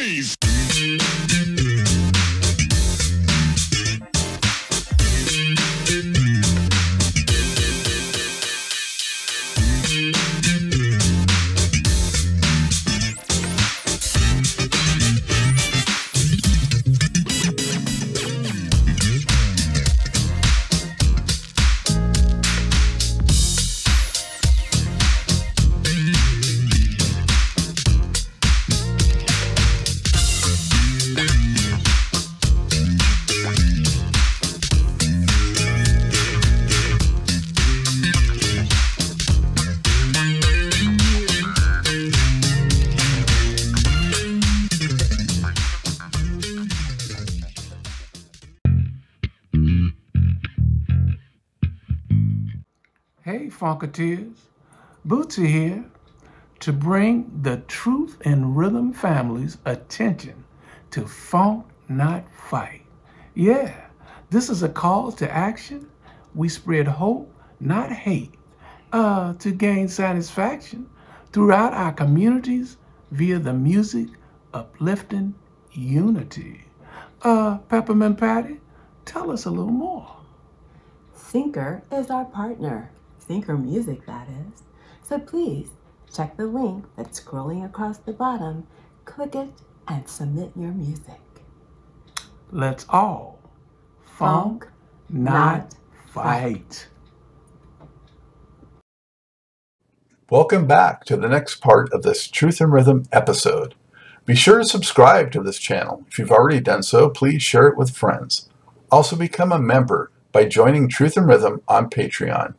noise. Funketeers. Bootsy here to bring the Truth and Rhythm family's attention to Funk Not Fight. Yeah, this is a call to action. We spread hope, not hate, uh, to gain satisfaction throughout our communities via the music uplifting unity. Uh, Peppermint Patty, tell us a little more. Thinker is our partner. Thinker Music, that is. So please check the link that's scrolling across the bottom, click it, and submit your music. Let's all funk, not not fight. Welcome back to the next part of this Truth and Rhythm episode. Be sure to subscribe to this channel. If you've already done so, please share it with friends. Also become a member by joining Truth and Rhythm on Patreon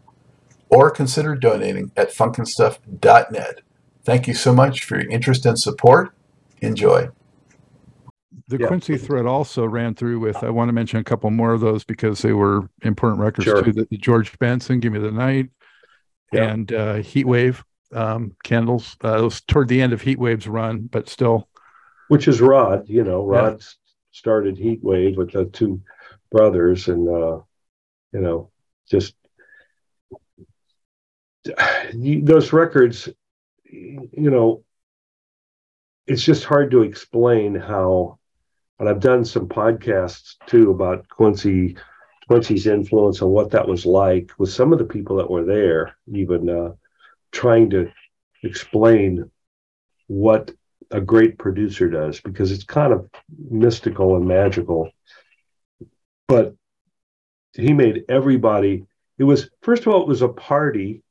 or consider donating at funkinstuff.net. Thank you so much for your interest and support. Enjoy. The Yeah. Quincy thread also ran through with. I want to mention a couple more of those because they were important records Sure. too. The, the George Benson, "Give Me the Night," Yeah. and uh, "Heat Wave," um, "Candles." Uh, it was toward the end of Heat Wave's run, but still, which is Rod. You know, Rod s- started Heat Wave with the two brothers, and uh, you know, just you- those records. You know, it's just hard to explain how. And I've done some podcasts too about Quincy, Quincy's influence and what that was like with some of the people that were there, even uh, trying to explain what a great producer does because it's kind of mystical and magical. But he made everybody, it was, first of all, it was a party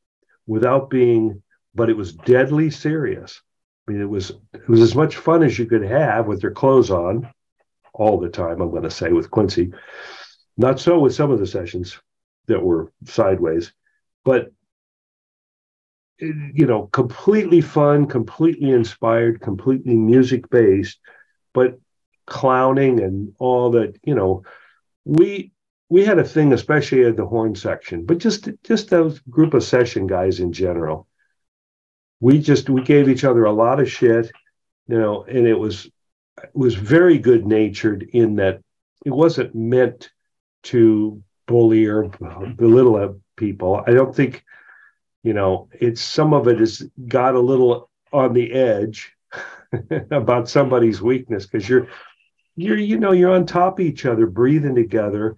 without being, but it was deadly serious. I mean, it was, it was as much fun as you could have with your clothes on all the time, I'm going to say, with Quincy. Not so with some of the sessions that were sideways, but you know, completely fun, completely inspired, completely music based, but clowning and all that, you know, we we had a thing, especially at the horn section, but just just those group of session guys in general. We just we gave each other a lot of shit, you know, and it was it was very good natured in that it wasn't meant to bully or belittle people. I don't think you know it's some of it has got a little on the edge about somebody's weakness because you're you're you know you're on top of each other breathing together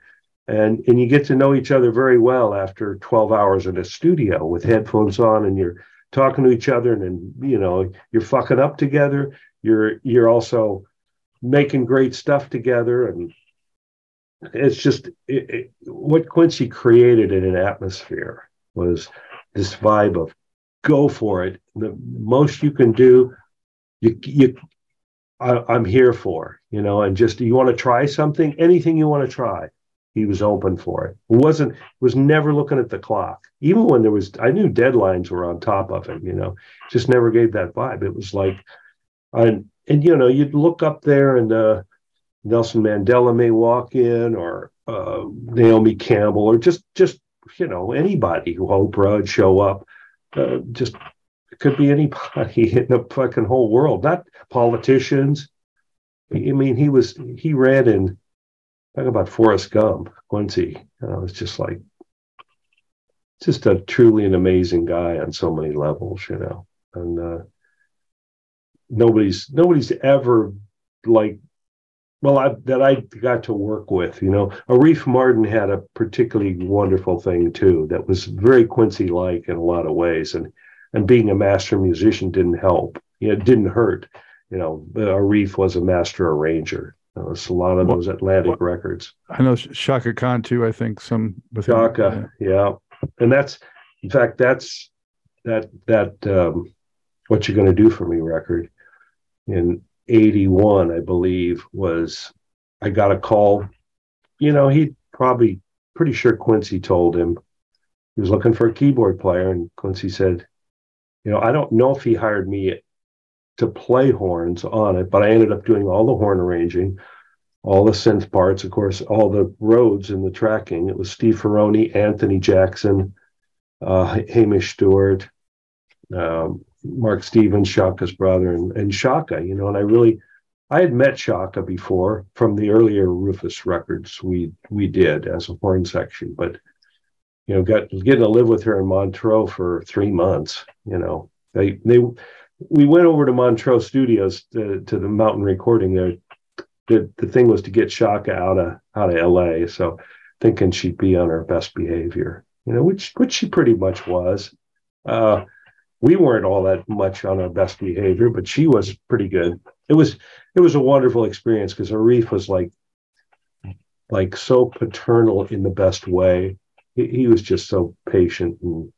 and and you get to know each other very well after 12 hours in a studio with headphones on and you're talking to each other and then you know you're fucking up together you're you're also making great stuff together and it's just it, it, what quincy created in an atmosphere was this vibe of go for it. The most you can do, you you I, I'm here for, you know, and just you want to try something, anything you want to try. He was open for it. Wasn't was never looking at the clock. Even when there was I knew deadlines were on top of him, you know, just never gave that vibe. It was like and and you know, you'd look up there and uh Nelson Mandela may walk in or uh, Naomi Campbell or just just you know anybody who Oprah would show up. Uh, just it could be anybody in the fucking whole world, not politicians. I mean, he was he ran in talk about Forrest Gump, Quincy. You know, it's just like just a truly an amazing guy on so many levels, you know. And uh, nobody's nobody's ever like well I, that I got to work with. You know, Arif Mardin had a particularly wonderful thing too that was very Quincy like in a lot of ways, and and being a master musician didn't help. You know, it didn't hurt. You know, Arif was a master arranger. There's a lot of those Atlantic well, records. I know Chaka Khan too. I think some with yeah. yeah, and that's in fact that's that that um, what you're going to do for me record in 81 i believe was i got a call you know he probably pretty sure quincy told him he was looking for a keyboard player and quincy said you know i don't know if he hired me to play horns on it but i ended up doing all the horn arranging all the synth parts of course all the Rhodes and the tracking it was steve Ferrone, anthony jackson uh, hamish stewart um, Mark Stevens, Chaka's brother, and, and Chaka, you know, and I really, I had met Chaka before from the earlier Rufus records we we did as a horn section, but you know, got getting to live with her in Montreux for three months. You know, they they we went over to Montreux Studios to, to the mountain recording there. The the thing was to get Chaka out of out of LA, so thinking she'd be on her best behavior, you know, which which she pretty much was. Uh, we weren't all that much on our best behavior, but she was pretty good. It was it was a wonderful experience because Arif was like like so paternal in the best way. He, he, was just so patient and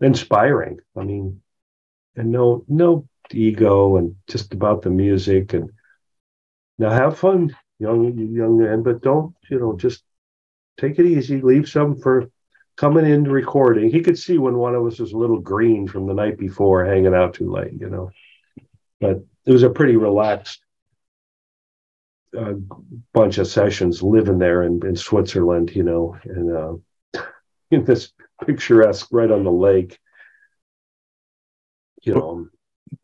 inspiring. I mean, and no no ego and just about the music and now have fun, young young man, but don't you know just take it easy. Leave some for coming in recording, he could see when one of us was a little green from the night before, hanging out too late, you know. But it was a pretty relaxed uh, bunch of sessions living there in, in Switzerland, you know, and uh, in this picturesque right on the lake. You know,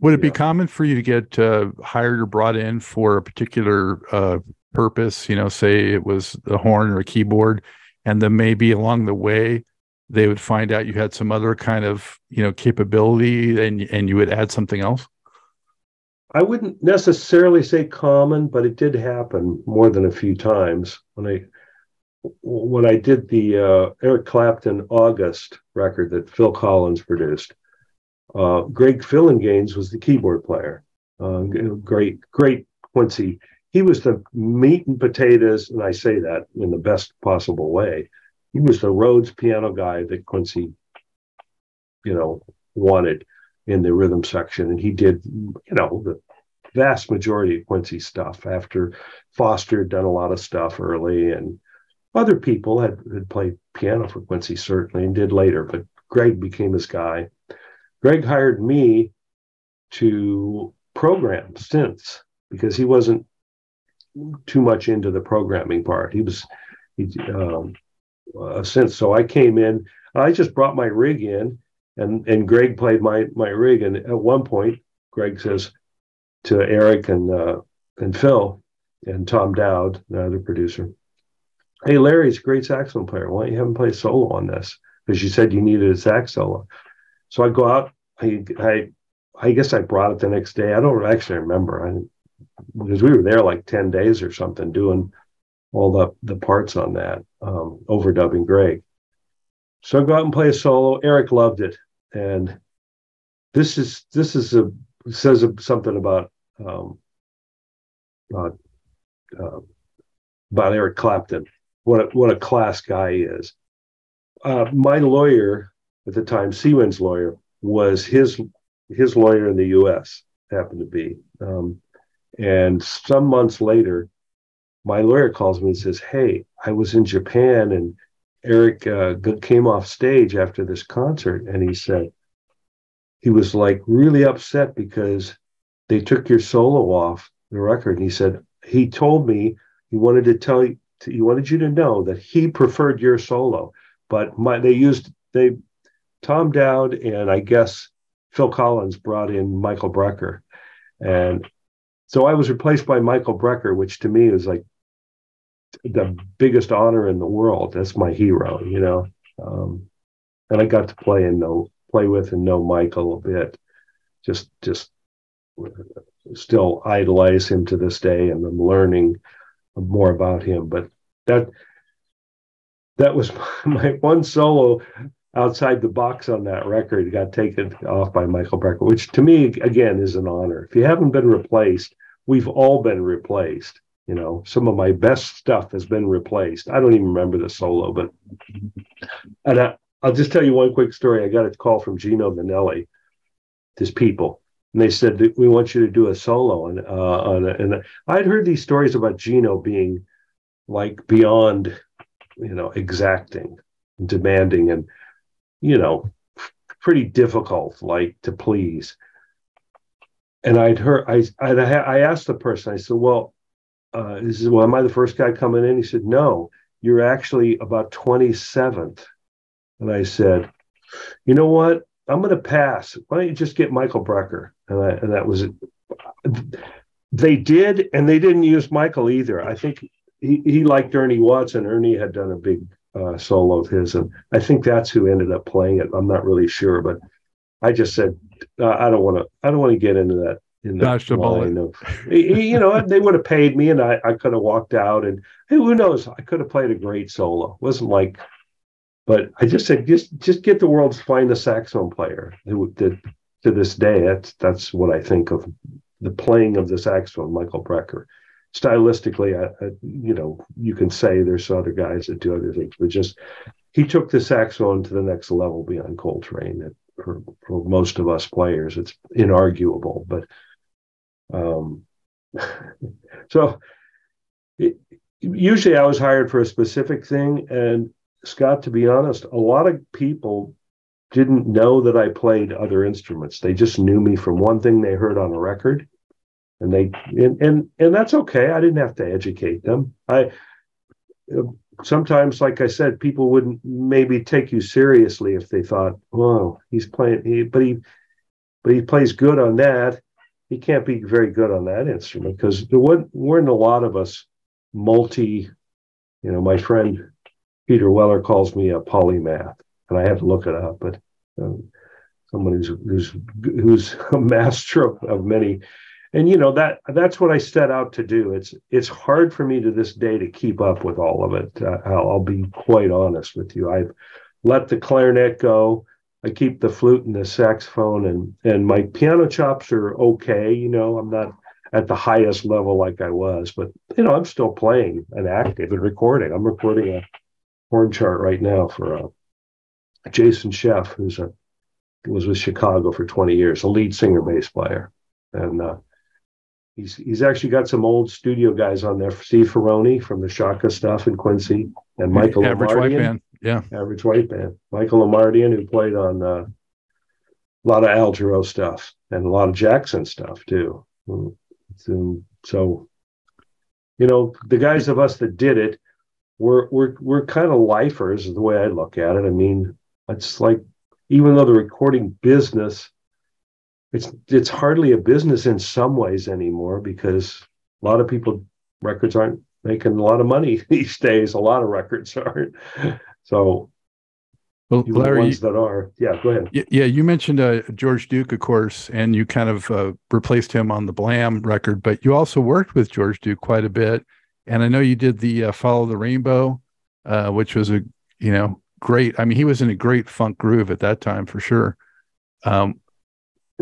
would it be common for you to get uh, hired or brought in for a particular uh, purpose? You know, say it was a horn or a keyboard, and then maybe along the way they would find out you had some other kind of you know capability and and you would add something else? I wouldn't necessarily say common but it did happen more than a few times. When i when i did the uh, eric clapton august record that phil collins produced uh, greg phillinganes was the keyboard player uh, great great quincy he was the meat and potatoes, and I say that in the best possible way. He was the Rhodes piano guy that Quincy, you know, wanted in the rhythm section, and he did, you know, the vast majority of Quincy stuff. After Foster had done a lot of stuff early, and other people had, had played piano for Quincy certainly and did later, but Greg became his guy. Greg hired me to program synths because he wasn't too much into the programming part. He was he, um, uh, since so I came in. I just brought my rig in, and and Greg played my my rig. And at one point, Greg says to Eric and uh, and Phil and Tom Dowd, the other producer, "Hey, Larry's a great saxophone player. Why don't you have him play solo on this? Because you said you needed a sax solo." So I go out. I I I guess I brought it the next day. I don't actually remember. I because we were there like 10 days or something doing all the, the parts on that, um, overdubbing Greg. So I go out and play a solo. Eric loved it. And this is, this is a, says something about, um, uh, uh, about Eric Clapton, what a, what a class guy he is. Uh, my lawyer at the time, Seawind's lawyer, was his his lawyer in the U.S. happened to be. Um, and some months later, my lawyer calls me and says, Hey, I was in Japan and Eric uh, came off stage after this concert and he said, he was like really upset because they took your solo off the record. And he said, he told me he wanted to tell you, he wanted you to know that he preferred your solo, but my, they used, they, Tom Dowd and I guess Phil Collins brought in Michael Brecker. And so I was replaced by Michael Brecker, which to me is like the biggest honor in the world. That's my hero, you know. Um, and I got to play and know, play with and know Michael a bit. Just, just still idolize him to this day, and I'm learning more about him. But that that was my one solo outside the box on that record got taken off by Michael Brecker, which to me again is an honor. If you haven't been replaced, we've all been replaced. You know, some of my best stuff has been replaced. I don't even remember the solo, but and I, will just tell you one quick story. I got a call from Gino Vannelli, his people, and they said we want you to do a solo. And uh, on a, and I'd heard these stories about Gino being like beyond, you know, exacting, demanding, and you know, pretty difficult, like to please. And I'd heard I I, I asked the person. I said, well uh, he Well, am I the first guy coming in? He said, No, you're actually about 27th. And I said, You know what? I'm going to pass. Why don't you just get Michael Brecker? And, I, and that was. They did, and they didn't use Michael either. I think he, he liked Ernie Watson. Ernie had done a big uh, solo of his, and I think that's who ended up playing it. I'm not really sure, but I just said uh, I don't want to. I don't want to get into that in the Dodged line of, you know, they would have paid me and I, I could have walked out and hey, who knows? I could have played a great solo. It wasn't like, but I just said, just, just get the world's finest saxophone player who did to this day. That's, that's what I think of the playing of the saxophone, Michael Brecker. Stylistically, I, I, you know, you can say there's other guys that do other things, but just he took the saxophone to the next level beyond Coltrane. for, for most of us players, it's inarguable. But um, so it, usually I was hired for a specific thing. And Scott, to be honest, a lot of people didn't know that I played other instruments. They just knew me from one thing they heard on a record. And they and and, and that's okay. I didn't have to educate them. I sometimes, like I said, people wouldn't maybe take you seriously if they thought, "Oh, he's playing," he, but he, but he plays good on that he can't be very good on that instrument because there weren't weren't a lot of us multi. You know, my friend Peter Weller calls me a polymath, and I had to look it up. But um, someone who's who's who's a master of many, and you know that that's what I set out to do. It's it's hard for me to this day to keep up with all of it. Uh, I'll, I'll be quite honest with you. I've let the clarinet go. I keep the flute and the saxophone and and my piano chops are okay. You know, I'm not at the highest level like I was, but you know, I'm still playing and active and recording. I'm recording a horn chart right now for uh, Jason Scheff, who's a was with Chicago for 20 years, a lead singer bass player, and uh, he's he's actually got some old studio guys on there. Steve Ferrone from the Chaka stuff in Quincy, and Michael Average White Band. Yeah. Average White Band. Michael Lamardian, who played on uh, a lot of Al Jarreau stuff and a lot of Jackson stuff too. So, so, you know, the guys of us that did it, we're we're we're kind of lifers, is the way I look at it. I mean, it's like even though the recording business, it's it's hardly a business in some ways anymore because a lot of people records aren't making a lot of money these days. A lot of records aren't. So, well, Larry, ones that are, yeah, go ahead. Yeah, you mentioned uh, George Duke, of course, and you kind of uh, replaced him on the Blam record, but you also worked with George Duke quite a bit, and I know you did the uh, Follow the Rainbow, uh, which was a you know great. I mean, he was in a great funk groove at that time for sure. Um,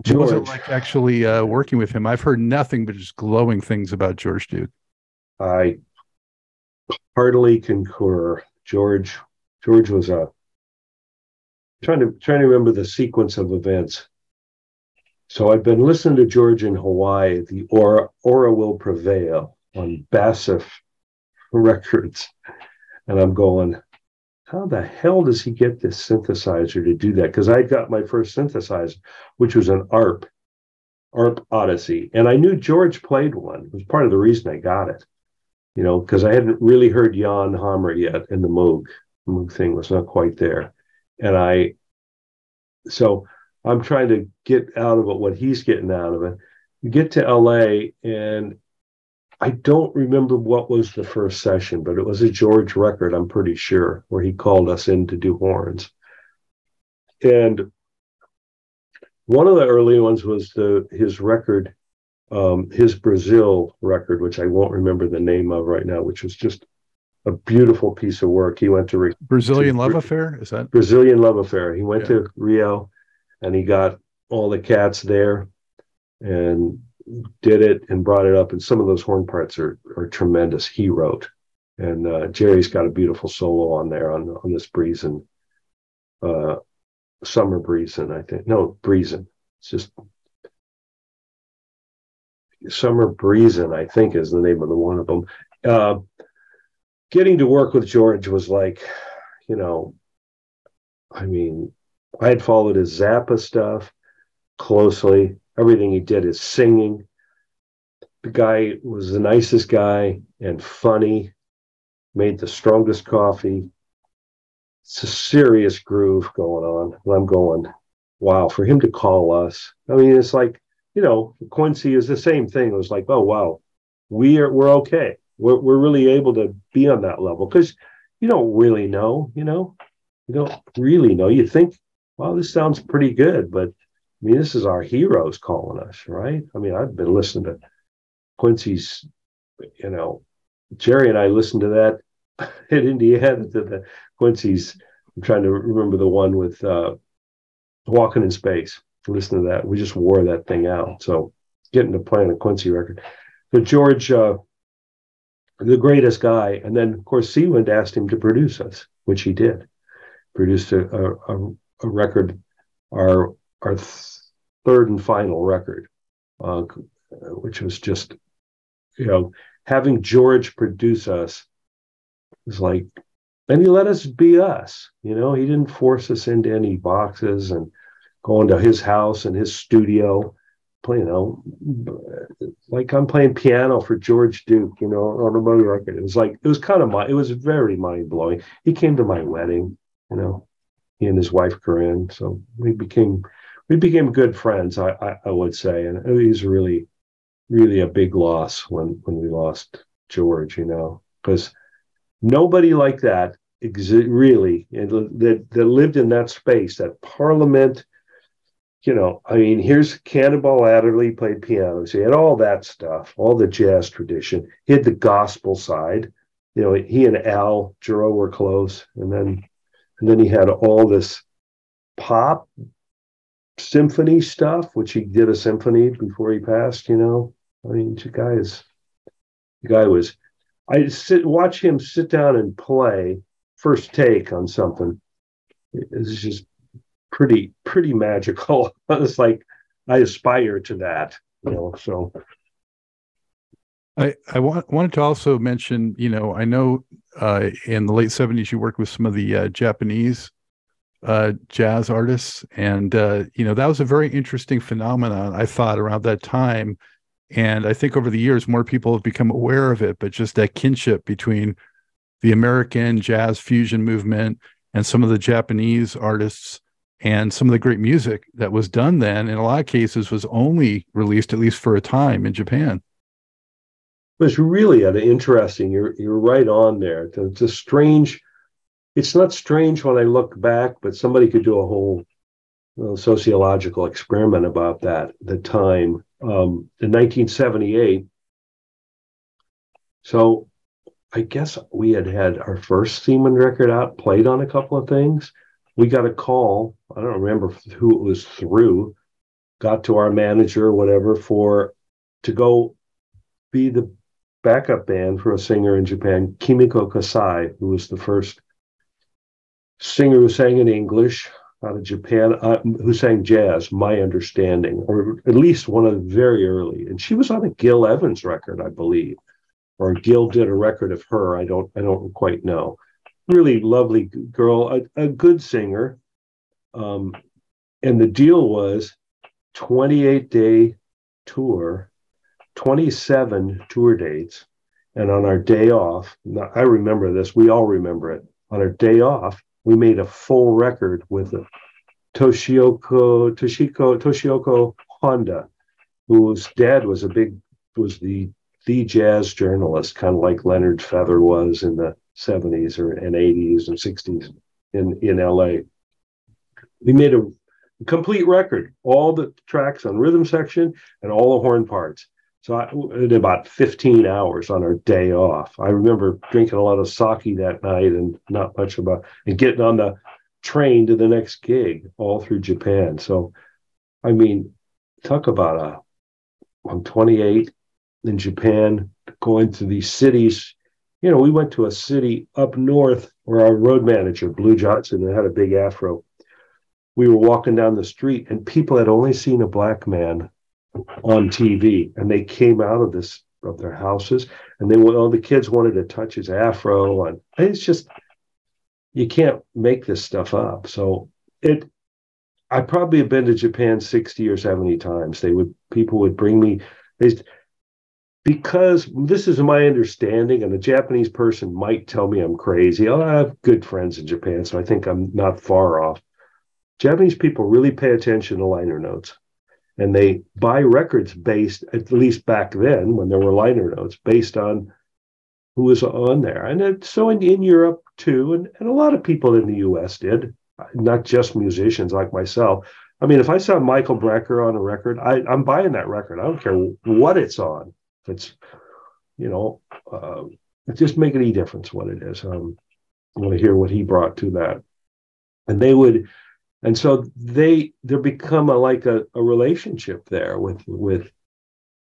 George. What was it like actually uh, working with him? I've heard nothing but just glowing things about George Duke. I heartily concur. George George was a uh, trying to trying to remember the sequence of events. So I've been listening to George in Hawaii, the Aura Aura Will Prevail on BASF Records, and I'm going, how the hell does he get this synthesizer to do that? Because I got my first synthesizer, which was an ARP, ARP Odyssey, and I knew George played one. It was part of the reason I got it, you know, because I hadn't really heard Jan Hammer yet in the Moog Moog thing was not quite there. And I, so I'm trying to get out of it what he's getting out of it. We get to LA and I don't remember what was the first session, but it was a George record, I'm pretty sure, where he called us in to do horns. And one of the early ones was the his record um, his Brazil record, which I won't remember the name of right now, which was just a beautiful piece of work. He went to re- Brazilian to- Love Affair. Is that Brazilian Love Affair. He went Yeah. to Rio and he got all the cats there and did it and brought it up. And some of those horn parts are, are tremendous. He wrote. And uh, Jerry's got a beautiful solo on there on, on this Breezin, uh, Summer Breezin, I think. No, Breezin. It's just Summer Breezin, I think is the name of the one of them. Uh, getting to work with George was like, you know, I mean, I had followed his Zappa stuff closely. Everything he did is singing. The guy was the nicest guy and funny, made the strongest coffee. It's a serious groove going on. And I'm going, wow, for him to call us. I mean, it's like, you know, Quincy is the same thing. It was like, oh, wow, we are, we're okay. We're, we're really able to be on that level because you don't really know, you know, you don't really know. You think, well, this sounds pretty good, but I mean, this is our heroes calling us, right? I mean, I've been listening to Quincy's, you know, Jerry and I listened to that in Indiana to the Quincy's. I'm trying to remember the one with uh, Walking in Space. Listen to that. We just wore that thing out. So getting to playing a Quincy record. But George, uh, the greatest guy. And then, of course, Seawind asked him to produce us, which he did. Produced a, a, a record, our our th- third and final record, uh, which was just, you know, having George produce us was like, and he let us be us. You know, he didn't force us into any boxes and going to his house and his studio you know, like I'm playing piano for George Duke, you know, on a movie record. It was like it was kind of my, it was very mind blowing. He came to my wedding, you know, he and his wife Corinne. So we became we became good friends. I I, I would say, and it was really really a big loss when when we lost George, you know, because nobody like that exi- really that that lived in that space, that Parliament you know, I mean, here's Cannonball Adderley played piano. So he had all that stuff, all the jazz tradition. He had the gospel side. You know, he and Al Jarreau were close, and then and then he had all this pop symphony stuff, which he did a symphony before he passed. You know, I mean, the guy is the guy was. I sit watch him sit down and play first take on something. It's just pretty pretty magical. it's like I aspire to that, you know. So I, I want, wanted to also mention, you know, I know uh, in the late 70s you worked with some of the uh, Japanese uh, jazz artists. And, uh, you know, that was a very interesting phenomenon, I thought, around that time. And I think over the years, more people have become aware of it, but just that kinship between the American jazz fusion movement and some of the Japanese artists and some of the great music that was done then, in a lot of cases, was only released, at least for a time, in Japan. It was really an interesting. You're you're right on there. It's a strange. It's not strange when I look back, but somebody could do a whole uh, sociological experiment about that. The time um, in 1978. So, I guess we had had our first Seawind record out, played on a couple of things. We got a call. I don't remember who it was through. Got to our manager, whatever, for to go be the backup band for a singer in Japan, Kimiko Kasai, who was the first singer who sang in English out of Japan, uh, who sang jazz, my understanding, or at least one of very early. And she was on a Gil Evans record, I believe, or Gil did a record of her. I don't, I don't quite know. Really lovely girl, a, a good singer. Um, and the deal was 28 day tour 27 tour dates. And on our day off, I remember this, we all remember it. On our day off, we made a full record with a Toshioko, Toshiko, Toshioko Honda, whose dad was a big, was the the jazz journalist, kind of like Leonard Feather was in the 70s or and 80s and 60s in, in LA. We made a complete record, all the tracks on rhythm section and all the horn parts So I did about 15 hours on our day off. I remember drinking a lot of sake that night and not much about and getting on the train to the next gig all through Japan. So, I mean, talk about a. I'm 28 in Japan, going to these cities. You know, we went to a city up north where our road manager, Blue Johnson, had a big afro. We were walking down the street, and people had only seen a black man on TV, and they came out of this of their houses, and they all the kids wanted to touch his afro, and it's just you can't make this stuff up. So it, I probably have been to Japan sixty or seventy times. They would people would bring me they because this is my understanding, and a Japanese person might tell me I'm crazy. Oh, I have good friends in Japan, so I think I'm not far off. Japanese people really pay attention to liner notes and they buy records based, at least back then when there were liner notes, based on who was on there. And it, so in, in Europe too, and, and a lot of people in the US did, not just musicians like myself. I mean, if I saw Michael Brecker on a record, I, I'm buying that record. I don't care what it's on. If it's, you know, uh, it just make any difference what it is. Um, I want to hear what he brought to that. And they would, and so they there become a like a, a relationship there with with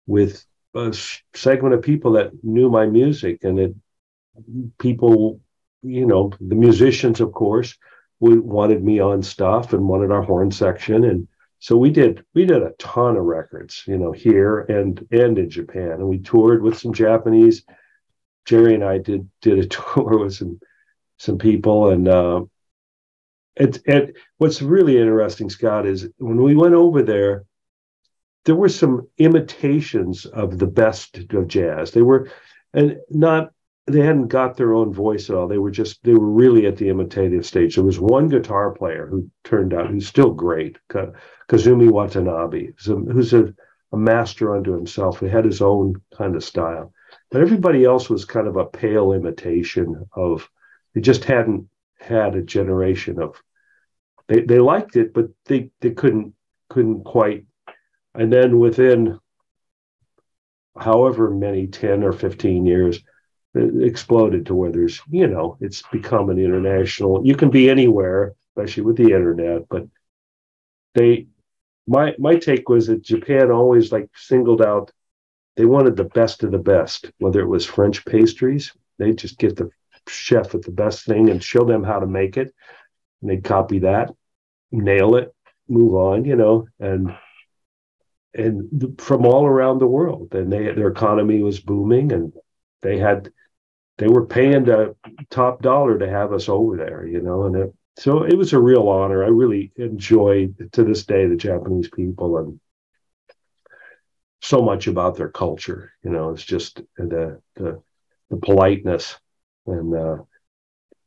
with a segment of people that knew my music and it people you know the musicians of course we wanted me on stuff and wanted our horn section. And so we did we did a ton of records you know here and and in japan. And we toured with some japanese. Jerry and i did did a tour with some some people. And uh, it, it, what's really interesting, Scott, is when we went over there, there were some imitations of the best of jazz. They were, and not they hadn't got their own voice at all. They were just they were really at the imitative stage. There was one guitar player who turned out who's still great, Kazumi Watanabe, who's a, a master unto himself. He had his own kind of style, but everybody else was kind of a pale imitation of. They just hadn't had a generation of they, they liked it, but they, they couldn't couldn't quite. And then within however many 10 or 15 years, it exploded to where there's, you know, it's become an international, you can be anywhere, especially with the internet, but they my my take was that Japan always like singled out they wanted the best of the best, whether it was French pastries, they just get the chef with the best thing and show them how to make it. And they'd copy that, nail it, move on, you know, and and from all around the world. And they their economy was booming and they had they were paying the top dollar to have us over there, you know, and it, so it was a real honor. I really enjoy to this day the Japanese people and so much about their culture. You know, it's just the the, the politeness and uh,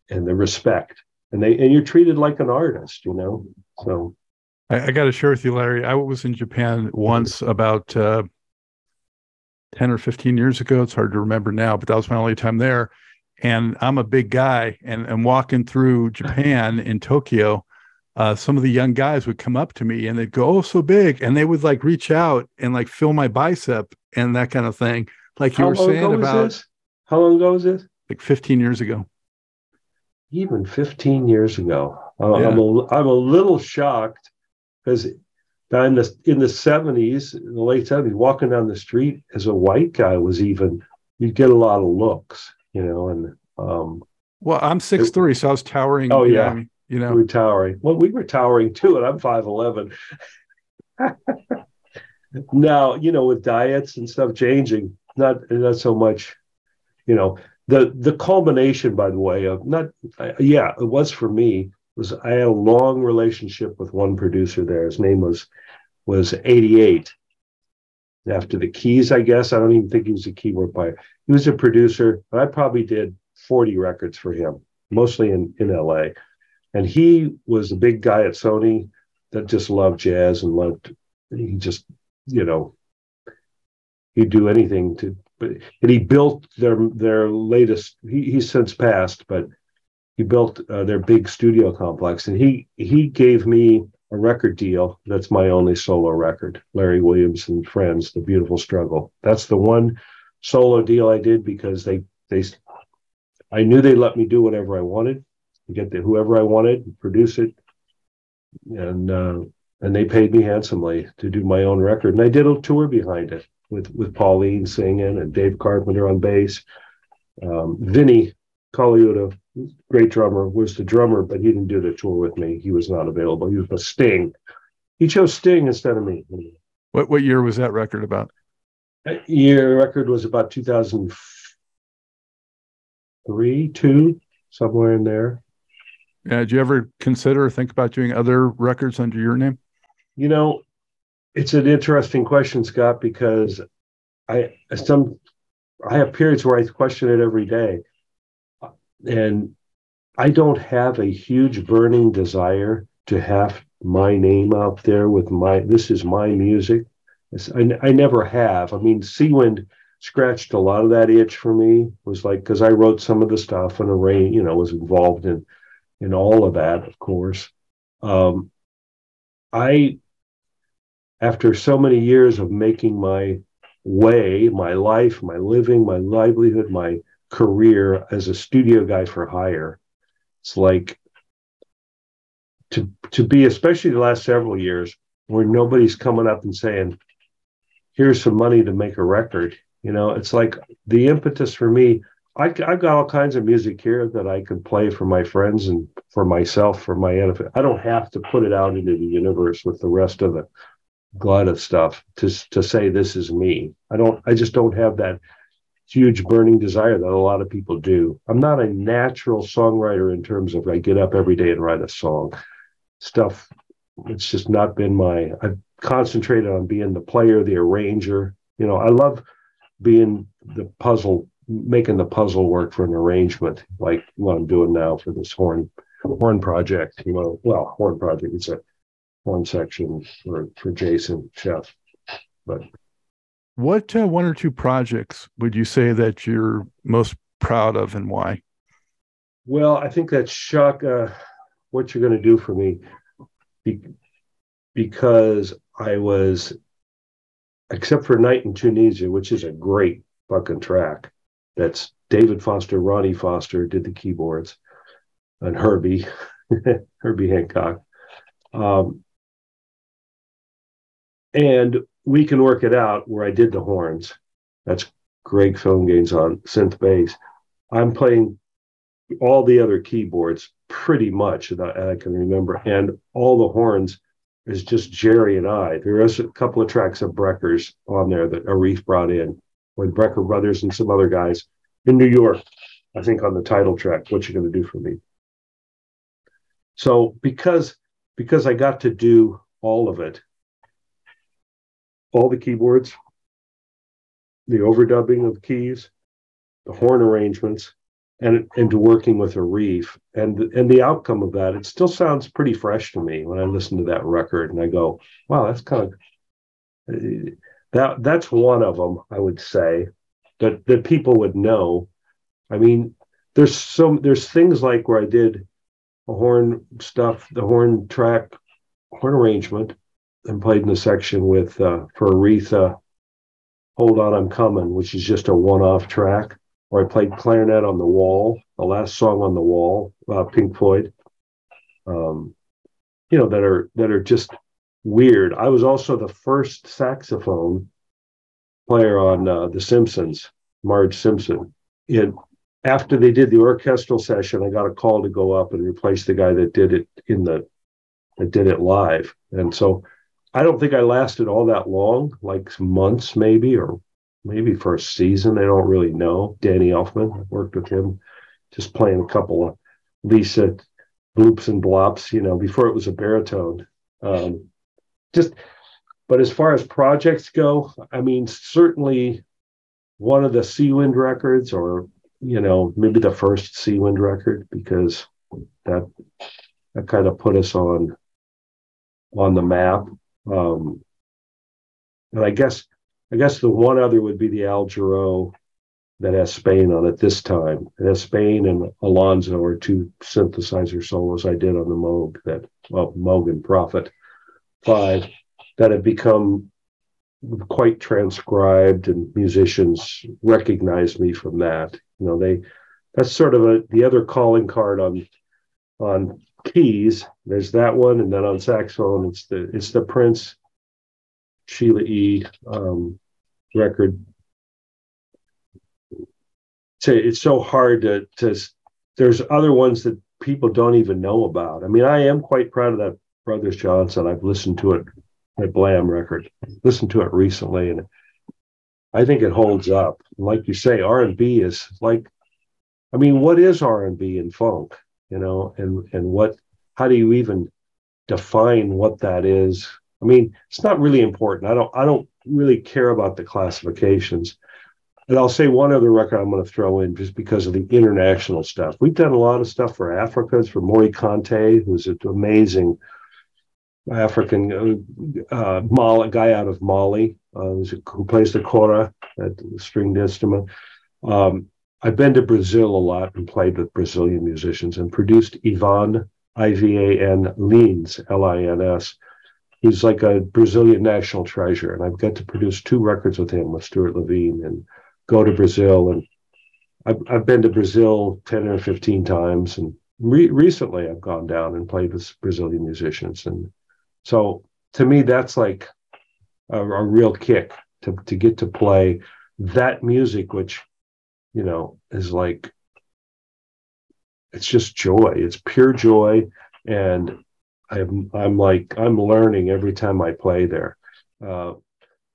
and the respect, and they and you're treated like an artist, you know. So I, I got to share with you, Larry. I was in Japan once about uh, ten or fifteen years ago. It's hard to remember now, but that was my only time there. And I'm a big guy, and and walking through Japan in Tokyo. Uh, some of the young guys would come up to me and they'd go, "Oh, so big," and they would like reach out and like feel my bicep and that kind of thing. Like you How were saying about this? How long ago was this? Like 15 years ago. Even 15 years ago. Uh, Yeah. I'm, a, I'm a little shocked because in the, in the 70s, in the late 70s, walking down the street as a white guy was even, you'd get a lot of looks, you know, and um, Well, I'm six three, so I was towering. Oh, you yeah. know, you we know. were towering. Well, we were towering too, and I'm 5'11. now, you know, with diets and stuff changing, not not so much, you know, the the culmination, by the way, of not uh, yeah, it was for me was I had a long relationship with one producer there. His name was was 88. After the keys, I guess. I don't even think he was a keyboard player. He was a producer, but I probably did 40 records for him, mostly in, in LA. And he was a big guy at Sony that just loved jazz and loved he just, you know, he'd do anything to and he built their their latest he, he's since passed but he built uh, their big studio complex and he he gave me a record deal. That's my only solo record. Larry Williams and Friends, The Beautiful Struggle. That's the one solo deal I did because they they I knew they let me do whatever I wanted, get the whoever I wanted, produce it, and uh, and they paid me handsomely to do my own record. And I did a tour behind it with with Pauline singing and Dave Carpenter on bass. Um, Vinny Colaiuta, great drummer, was the drummer, but he didn't do the tour with me. He was not available. He was a Sting. He chose Sting instead of me. What what year was that record about? That year record was about 2003, two, somewhere in there. Yeah, did you ever consider or think about doing other records under your name? You know, it's an interesting question, Scott, because I some I have periods where I question it every day. And I don't have a huge burning desire to have my name out there with my this is my music. I, I never have. I mean, Seawind scratched a lot of that itch for me. Was like because I wrote some of the stuff and arranged, you know, was involved in in all of that, of course. Um, I, after so many years of making my way, my life, my living, my livelihood, my career as a studio guy for hire, it's like to to be, especially the last several years, where nobody's coming up and saying, "Here's some money to make a record." You know, it's like the impetus for me I, have got all kinds of music here that I can play for my friends and for myself, for my benefit. I don't have to put it out into the universe with the rest of the glut of stuff to to say this is me. I don't. I just don't have that huge burning desire that a lot of people do. I'm not a natural songwriter in terms of I get up every day and write a song. Stuff. It's just not been my. I've concentrated on being the player, the arranger. You know, I love being the puzzle making the puzzle work for an arrangement like what I'm doing now for this horn horn project. You know, well, horn project. It's a horn section for for Jason Scheff. But what uh, one or two projects would you say that you're most proud of, and why? Well, I think that's shock. Uh, what you're going to do for me, be, because I was, except for Night in Tunisia, which is a great fucking track that's David Foster, Ronnie Foster did the keyboards, and Herbie, Herbie Hancock. Um, and we can work it out where I did the horns. That's Greg Phillinganes on synth bass. I'm playing all the other keyboards pretty much that I can remember, and all the horns is just Jerry and I. There is a couple of tracks of Breckers on there that Arif brought in with Brecker Brothers and some other guys in New York, I think on the title track, What You Gonna Do For Me. So because because I got to do all of it, all the keyboards, the overdubbing of keys, the horn arrangements, and into working with Arif and and the outcome of that, it still sounds pretty fresh to me when I listen to that record and I go, wow, that's kind of eh, that that's one of them, I would say, that that people would know. I mean, there's some there's things like where I did a horn stuff, the horn track, horn arrangement, and played in the section with uh, for Aretha. Hold on, I'm coming, which is just a one-off track. Or I played clarinet on the wall, the last song on the wall, uh, Pink Floyd. Um, you know that are that are just weird. I was also the first saxophone player on uh, The Simpsons, Marge Simpson. And after they did the orchestral session, I got a call to go up and replace the guy that did it in the that did it live. And so I don't think I lasted all that long, like months maybe, or maybe for a season. I don't really know. Danny Elfman, I worked with him, just playing a couple of Lisa bloops and blops, you know, before it was a baritone. Um, just, but as far as projects go, I mean, certainly one of the Seawind records, or you know, maybe the first Seawind record, because that that kind of put us on on the map. Um, and I guess I guess the one other would be the Al Jarreau that has Spain on it this time. It has Spain and Alonzo are two synthesizer solos I did on the Moog that well Moog and Prophet five that have become quite transcribed and musicians recognize me from that you know they that's sort of a the other calling card on on keys there's that one and then on saxophone it's the it's the prince sheila e um, record so it's so hard to to there's other ones that people don't even know about i mean i am quite proud of that brothers johnson i've listened to it that Blam record. Listened to it recently, and I think it holds up. Like you say, R and B is like, I mean, what is R and B and funk? You know, and and what? How do you even define what that is? I mean, it's not really important. I don't I don't really care about the classifications. And I'll say one other record I'm going to throw in just because of the international stuff. We've done a lot of stuff for Africa. It's for Mory Kanté, who's an amazing African uh, uh, Mali, guy out of Mali uh, who plays the kora, that stringed instrument. Um, I've been to Brazil a lot and played with Brazilian musicians and produced Ivan, I V A N Lins, L I N S. He's like a Brazilian national treasure. And I've got to produce two records with him, with Stewart Levine, and go to Brazil. And I've, I've been to Brazil 10 or 15 times. And re- recently I've gone down and played with Brazilian musicians. And so to me, that's like a, a real kick to, to get to play that music, which, you know, is like, it's just joy. It's pure joy. And I'm, I'm like, I'm learning every time I play there. Uh,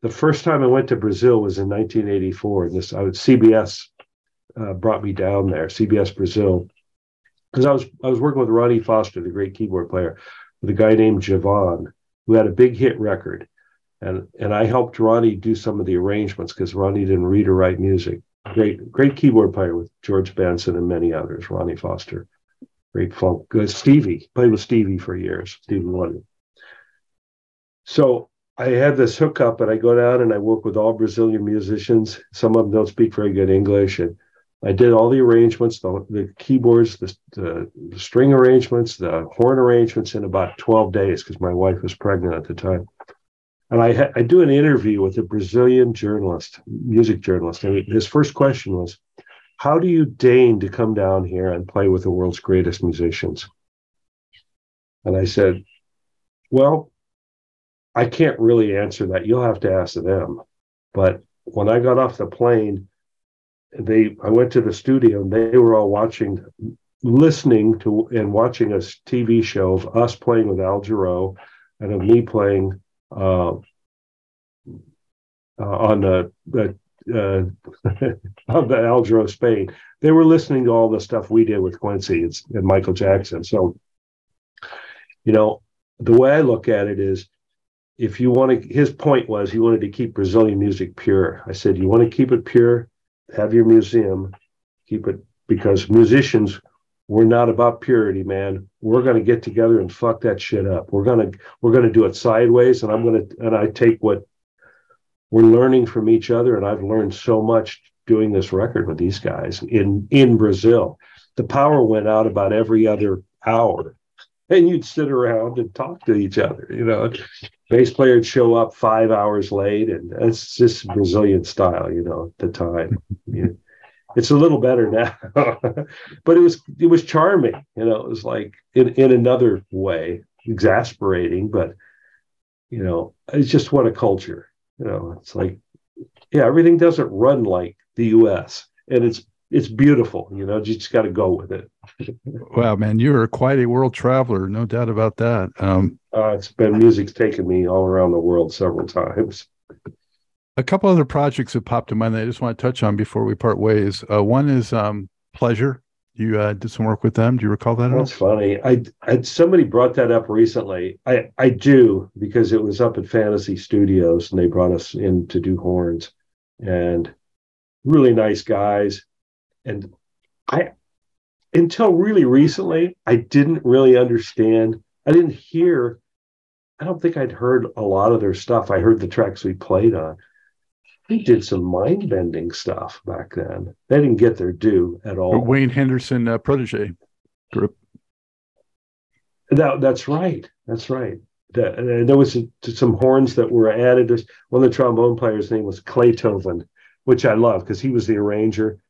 the first time I went to Brazil was in 1984. And this, I CBS uh, brought me down there, CBS Brazil, because I was I was working with Ronnie Foster, the great keyboard player, with a guy named Javon, who had a big hit record. And, and I helped Ronnie do some of the arrangements because Ronnie didn't read or write music. Great, great keyboard player with George Benson and many others. Ronnie Foster, great funk. Good Stevie played with Stevie for years. Stevie Wonder. So I had this hookup, and I go down and I work with all Brazilian musicians. Some of them don't speak very good English, and I did all the arrangements, the, the keyboards, the, the, the, string arrangements, the horn arrangements in about 12 days because my wife was pregnant at the time. And I, I do an interview with a Brazilian journalist, music journalist. And his first question was, How do you deign to come down here and play with the world's greatest musicians? And I said, Well, I can't really answer that. You'll have to ask them. But when I got off the plane, they I went to the studio and they were all watching, listening to and watching a TV show of us playing with Al Jarreau and of me playing uh, uh, on the, the uh, on the Al Jarreau Spain. They were listening to all the stuff we did with Quincy and, and Michael Jackson. So, you know, the way I look at it is if you want to his point was he wanted to keep brazilian music pure i said you want to keep it pure have your museum, keep it because musicians we're not about purity, man. We're going to get together and fuck that shit up. We're going to we're going to do it sideways and I'm going to and I take what we're learning from each other and I've learned so much doing this record with these guys in in Brazil. The power went out about every other hour and you'd sit around and talk to each other, you know bass player would show up five hours late, and that's just Brazilian style, you know, at the time. it's a little better now, but it was it was charming, you know. It was like in in another way exasperating, but you know, it's just what a culture. You know, it's like yeah, everything doesn't run like the U.S. and it's it's beautiful. You know, you just got to go with it. wow, man, you are quite a world traveler, no doubt about that. Um, uh, it's been music's taken me all around the world several times. A couple other projects have popped in mind that I just want to touch on before we part ways. Uh, one is um, Pleasure. You uh, did some work with them. Do you recall that? That's funny. I, I somebody brought that up recently. I I do because it was up at Fantasy Studios and they brought us in to do horns, and really nice guys and I, until really recently, I didn't really understand. I didn't hear, I don't think I'd heard a lot of their stuff. I heard the tracks we played on. They did some mind bending stuff back then. They didn't get their due at all. Wayne Henderson uh, protege group. That, that's right. That's right. that uh, there was some horns that were added. One of the trombone players' name was Claytoven, which I love because he was the arranger.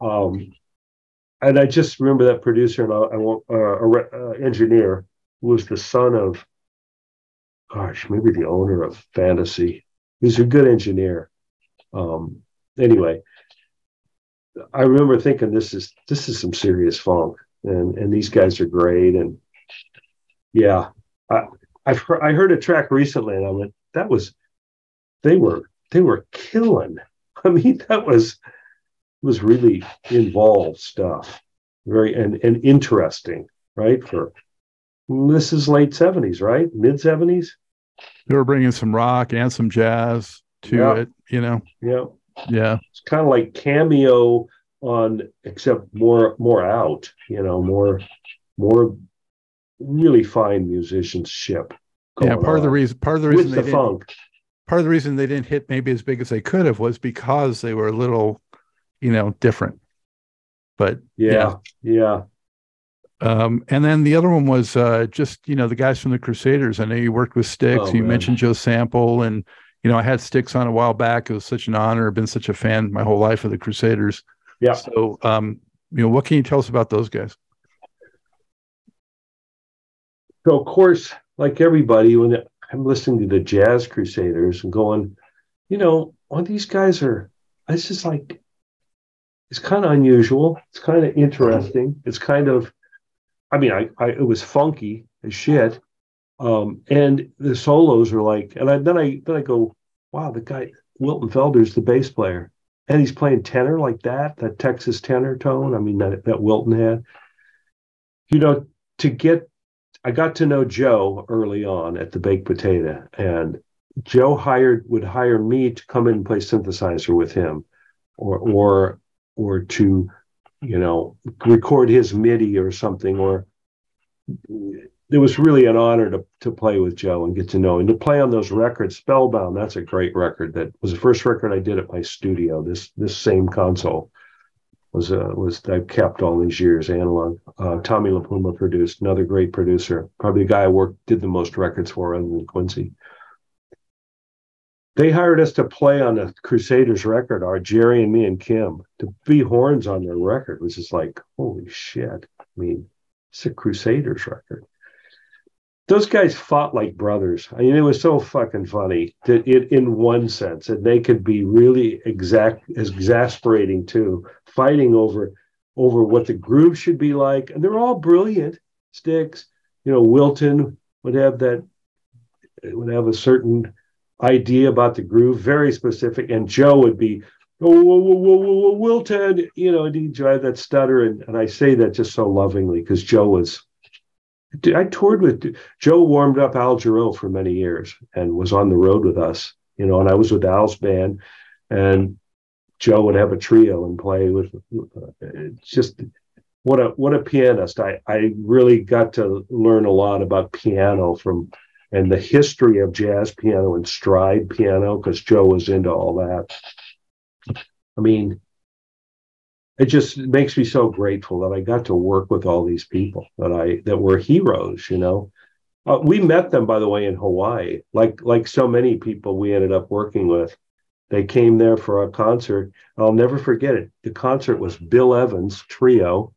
Um, and I just remember that producer and I, I want uh, uh, engineer who was the son of, gosh, maybe the owner of Fantasy. He's a good engineer. Um, anyway, I remember thinking this is this is some serious funk, and and these guys are great, and yeah, I I've heard, I heard a track recently, and I went, that was they were they were killing. I mean, that was was really involved stuff, very and and interesting, right? For this is late seventies, right? Mid seventies. They were bringing some rock and some jazz to Yeah. it, you know. Yeah, Yeah, it's kind of like cameo on, except more more out. You know, more more really fine musicianship. yeah. Part of the reason, part of the reason with they the funk. part of the reason they didn't hit maybe as big as they could have was because they were a little, you know, different. But Yeah, yeah. Um, and then the other one was uh, just you know the guys from the Crusaders. I know you worked with Sticks. Oh, you man. mentioned Joe Sample, and you know I had Sticks on a while back. It was such an honor. I've been such a fan my whole life of the Crusaders. Yeah. So um, you know, what can you tell us about those guys? So of course, like everybody, when I'm listening to the Jazz Crusaders and going, you know, well, these guys are. It's just like it's kind of unusual. It's kind of interesting. It's kind of, I mean, I, I it was funky as shit, um, and the solos are like, and I, then I then I go, wow, the guy Wilton Felder's the bass player, and he's playing tenor like that, that Texas tenor tone. I mean, that that Wilton had. You know, to get I got to know Joe early on at the Baked Potato, and Joe hired would hire me to come in and play synthesizer with him, or or or to, you know, record his MIDI or something. Or it was really an honor to to play with Joe and get to know him. To play on those records, Spellbound, that's a great record. That was the first record I did at my studio. This this same console was uh, was I've kept all these years analog. Uh, Tommy LiPuma produced another great producer, probably the guy I worked did the most records for other than Quincy. They hired us to play on the Crusaders record, our Jerry and me and Kim, to be horns on their record was just like holy shit. I mean, it's a Crusaders record. Those guys fought like brothers. I mean, it was so fucking funny that it, in one sense, and they could be really exact, exasperating too, fighting over over what the groove should be like. And they're all brilliant. Sticks, you know, Wilton would have that would have a certain idea about the groove, very specific. And Joe would be, oh, whoa, whoa, whoa, Wilton, you know, and he'd drive that stutter. And, and I say that just so lovingly because Joe was. I toured with Joe, warmed up Al Jarreau for many years and was on the road with us, you know, and I was with Al's band and Joe would have a trio and play with it's just what a what a pianist. I, I really got to learn a lot about piano from and the history of jazz piano and stride piano because Joe was into all that. I mean, it just makes me so grateful that I got to work with all these people that I that were heroes. You know, uh, we met them by the way in Hawaii. Like like so many people we ended up working with, they came there for a concert. I'll never forget it. The concert was Bill Evans trio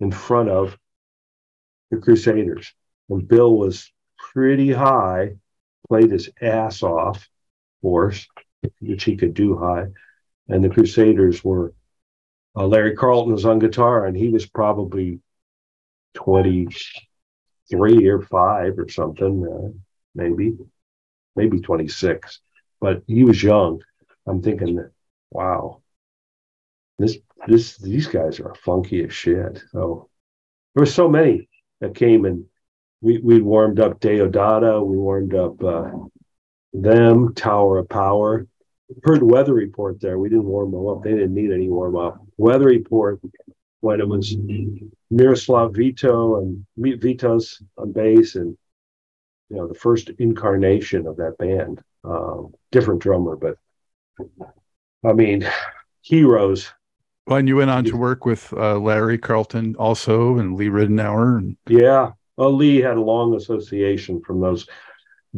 in front of the Crusaders, and Bill was pretty high, played his ass off, of course, which he could do high, and the Crusaders were. Uh, Larry Carlton was on guitar, and he was probably 23 or 5 or something, uh, maybe, maybe 26. But he was young. I'm thinking, wow, this, this, these guys are funky as shit. So there were so many that came and we, we warmed up Deodato, we warmed up uh, them, Tower of Power. Heard Weather Report there. We didn't warm them up. They didn't need any warm up. Weather Report when it was Miroslav Vito and Vitous on bass and you know the first incarnation of that band. Um, different drummer, but I mean heroes. Well, and you went on to work with uh, Larry Carlton also and Lee Ritenour and Yeah. Well, Lee had a long association from those.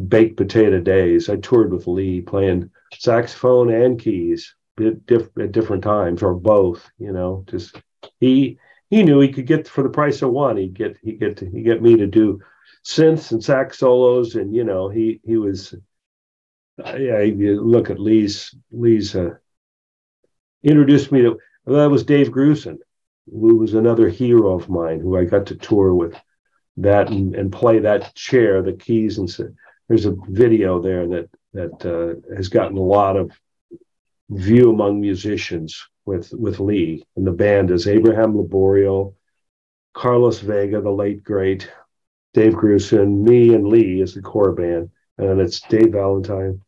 Baked potato days. I toured with Lee playing saxophone and keys at, diff- at different times or both. You know, just he he knew he could get for the price of one. He'd get he get he get me to do synths and sax solos, and you know he he was. Uh, yeah, you look at Lee's Lee's uh, introduced me to that was Dave Grusin, who was another hero of mine, who I got to tour with that and, and play that chair, the keys, and there's a video there that that uh, has gotten a lot of view among musicians with with Lee, and the band is Abraham Laboriel, Carlos Vega, the late great, Dave Grusin, me, and Lee is the core band, and it's Dave Valentine,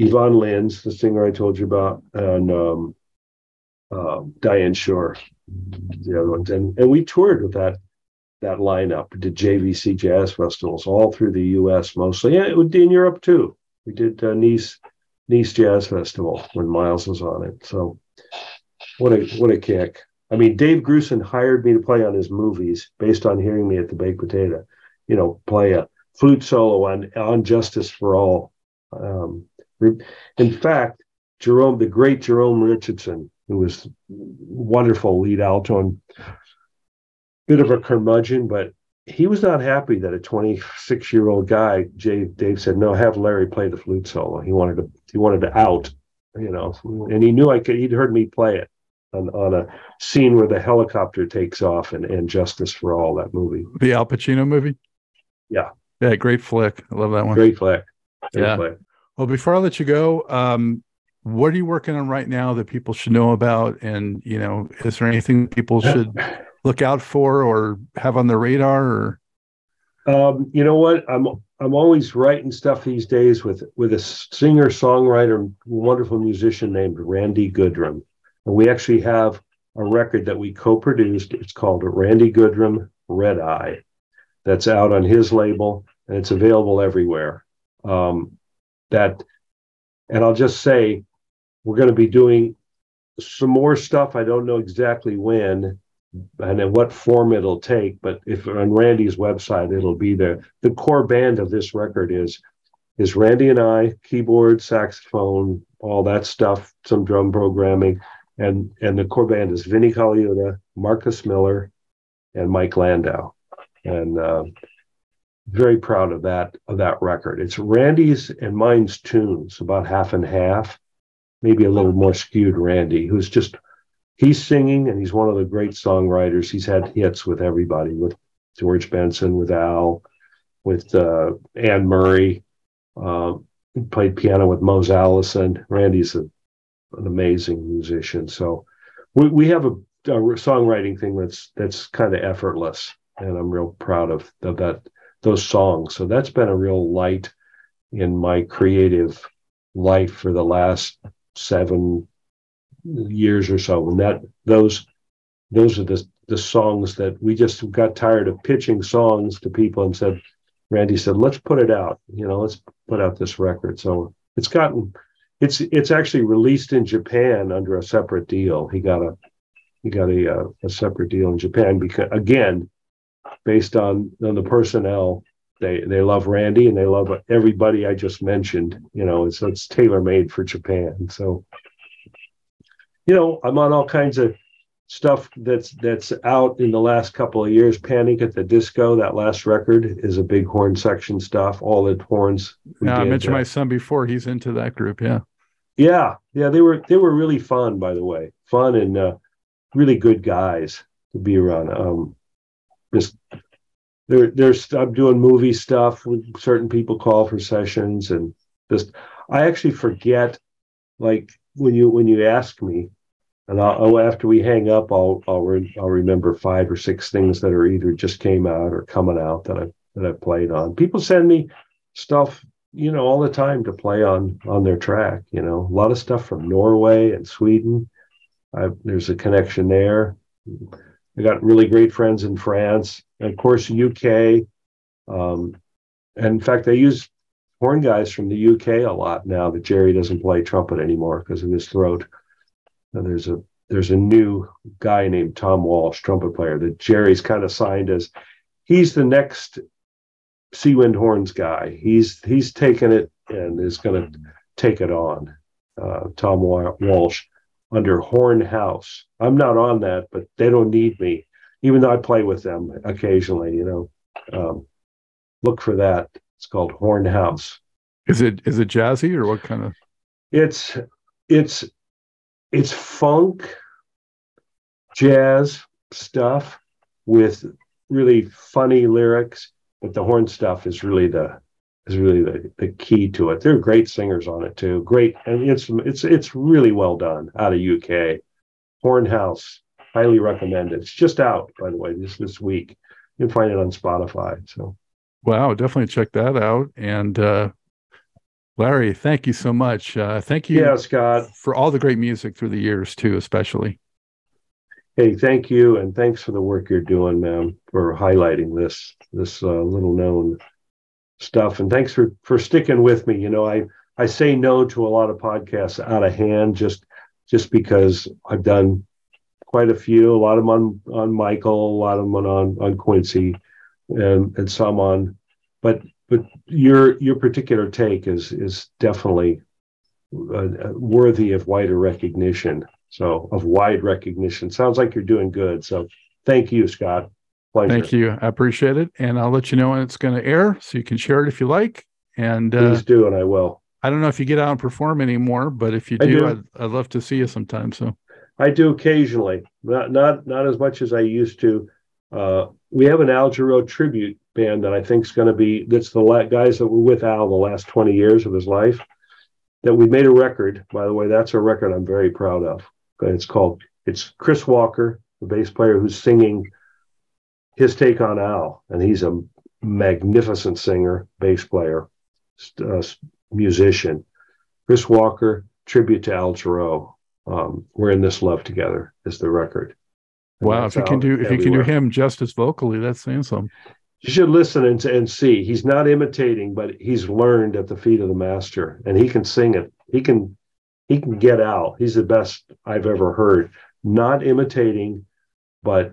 Ivan Lins, the singer I told you about, and um, uh, Diane Schuur, the other ones, and and we toured with that that lineup. did JVC jazz festivals all through the U.S. mostly, and it would be in Europe too. We did uh, Nice Nice Jazz Festival when Miles was on it. So what a what a kick! I mean, Dave Grusin hired me to play on his movies based on hearing me at the Baked Potato. You know, play a flute solo on on Justice for All. Um, in fact, Jerome, the great Jerome Richardson, who was wonderful lead alto and bit of a curmudgeon, but he was not happy that a 26 year old guy, Jay, Dave said, no, have Larry play the flute solo. He wanted to, he wanted to out, you know, and he knew I could, he'd heard me play it on, on a scene where the helicopter takes off and, and Justice for All, that movie. The Al Pacino movie? Yeah. Yeah. Great flick. I love that one. Great flick. Great yeah. Flick. Well, before I let you go, um, what are you working on right now that people should know about? And, you know, is there anything people should look out for or have on the radar or? Um, you know what? I'm i'm always writing stuff these days with with a singer songwriter wonderful musician named randy goodrum. And we actually have a record that we co-produced. It's called randy goodrum red eye. That's out on his label and it's available everywhere. Um, that and i'll just say we're going to be doing some more stuff. I don't know exactly when and in what form it'll take. But if on Randy's website, it'll be there. The core band of this record is is Randy and I, keyboard, saxophone, all that stuff, some drum programming, and and the core band is Vinnie Colaiuta, Marcus Miller, and Mike Landau, and uh, very proud of that of that record. It's Randy's and mine's tunes, about half and half, maybe a little more skewed. Randy, who's just he's singing and he's one of the great songwriters. He's had hits with everybody, with George Benson, with Al, with uh, Anne Murray. Uh, he played piano with Mose Allison. Randy's a, an amazing musician. So we, we have a, a songwriting thing that's that's kind of effortless, and I'm real proud of, of that those songs. So that's been a real light in my creative life for the last seven years or so. And that those those are the the songs that we just got tired of pitching songs to people and said, Randy said, let's put it out. You know, let's put out this record. So it's gotten it's it's actually released in Japan under a separate deal. He got a he got a a, a separate deal in Japan because again, based on, on the personnel they they love Randy and they love everybody I just mentioned. You know, it's it's tailor made for Japan. So you know, I'm on all kinds of stuff that's that's out in the last couple of years. Panic at the Disco, that last record is a big horn section stuff. All the horns. Yeah, I mentioned my son before. He's into that group. Yeah. Yeah, yeah, they were they were really fun. By the way, fun and uh, really good guys to be around. Um, just there, there's I'm doing movie stuff with certain people call for sessions and just I actually forget like when you when you ask me and I'll, after we hang up, I'll I'll, re, I'll remember five or six things that are either just came out or coming out that I that I played on. People send me stuff, you know, all the time to play on on their track. You know, a lot of stuff from Norway and Sweden. I, there's a connection there. I got really great friends in France, and of course UK. Um, and in fact, I use horn guys from the UK a lot now that Jerry doesn't play trumpet anymore because of his throat. And there's a there's a new guy named Tom Walsh, trumpet player, that Jerry's kind of signed as he's the next Seawind Horns guy. He's he's taken it and is going to take it on. Uh, Tom Walsh under Horn House. I'm not on that, but they don't need me, even though I play with them occasionally. You know, um, look for that. It's called Horn House. Is it is it jazzy or what kind of? It's it's it's funk, jazz stuff with really funny lyrics, but the horn stuff is really the is really the, the key to it. There are great singers on it too. Great, and it's it's it's really well done out of UK. Horn House, highly recommended. It's just out by the way this this week. You can find it on Spotify. So, wow, definitely check that out. And uh, Larry, thank you so much. Uh, thank you, yeah, Scott, for all the great music through the years too, especially. Hey, thank you, and thanks for the work you're doing, man, for highlighting this this uh, little known stuff. And thanks for for sticking with me. You know, I I say no to a lot of podcasts out of hand just just because I've done quite a few, a lot of them on on Michael, a lot of them on on Quincy, and and some on, but but your your particular take is is definitely uh, uh worthy of wider recognition. So of wide recognition. Sounds like you're doing good. So thank you, Scott. Pleasure. Thank you. I appreciate it. And I'll let you know when it's going to air so you can share it if you like. And uh, please do, and I will. I don't know if you get out and perform anymore, but if you do, do. I'd, I'd love to see you sometime. So I do occasionally, not not not as much as I used to. Uh, we have an Al Jarreau tribute band that I think is going to be that's the la- guys that were with Al the last 20 years of his life. That we made a record, by the way, that's a record I'm very proud of. It's called it's Chris Walker, the bass player, who's singing his take on Al, and he's a magnificent singer, bass player, uh, musician. Chris Walker, tribute to Al Jarreau. Um, We're in this love together is the record. And wow! If you can do if you can do him justice vocally, that's saying something. You should listen and, and see. He's not imitating, but he's learned at the feet of the master, and he can sing it. He can he can get out. He's the best I've ever heard. Not imitating, but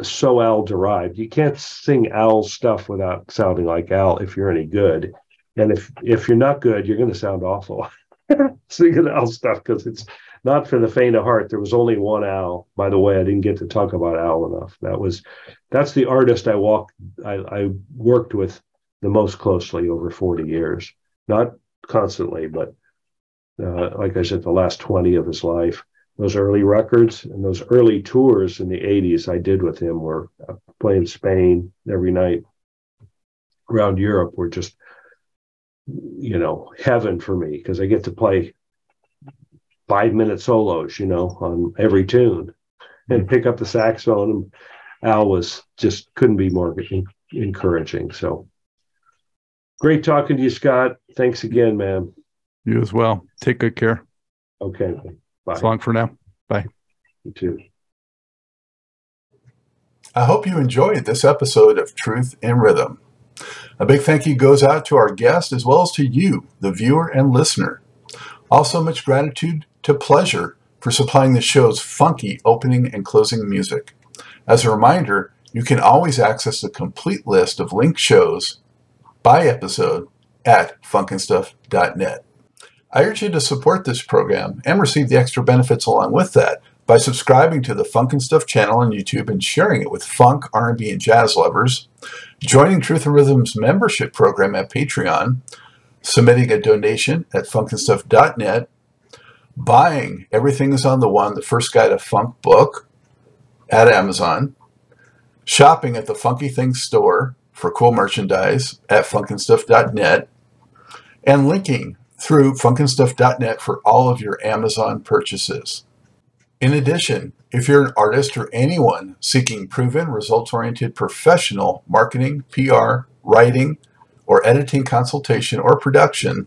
so Al derived. You can't sing Al stuff without sounding like Al if you're any good. And if if you're not good, you're going to sound awful singing Al stuff because it's not for the faint of heart. There was only one Al. By the way, I didn't get to talk about Al enough. That was that's the artist I walked I, I worked with the most closely over 40 years. Not constantly, but uh, like I said, the last 20 of his life those early records and those early tours in the 80s I did with him were uh, playing Spain every night around Europe were just you know heaven for me because I get to play five minute solos you know on every tune and mm-hmm. pick up the saxophone and Al was just couldn't be more encouraging so great talking to you Scott thanks again man you as well take good care okay Bye. So long for now. Bye. You too. I hope you enjoyed this episode of Truth in Rhythm. A big thank you goes out to our guest as well as to you, the viewer and listener. Also, much gratitude to Pleasure for supplying the show's funky opening and closing music. As a reminder, you can always access the complete list of linked shows by episode at funknstuff.net. I urge you to support this program and receive the extra benefits along with that by subscribing to the Funk and Stuff channel on YouTube and sharing it with funk, R&B, and jazz lovers, joining Truth in Rhythm's membership program at Patreon, submitting a donation at funkandstuff.net, buying Everything is on the One, the first guide to funk book at Amazon, shopping at the Funky Things store for cool merchandise at funkandstuff.net, and linking through funkandstuff.net for all of your Amazon purchases. In addition, if you're an artist or anyone seeking proven, results oriented professional marketing, PR, writing, or editing consultation or production,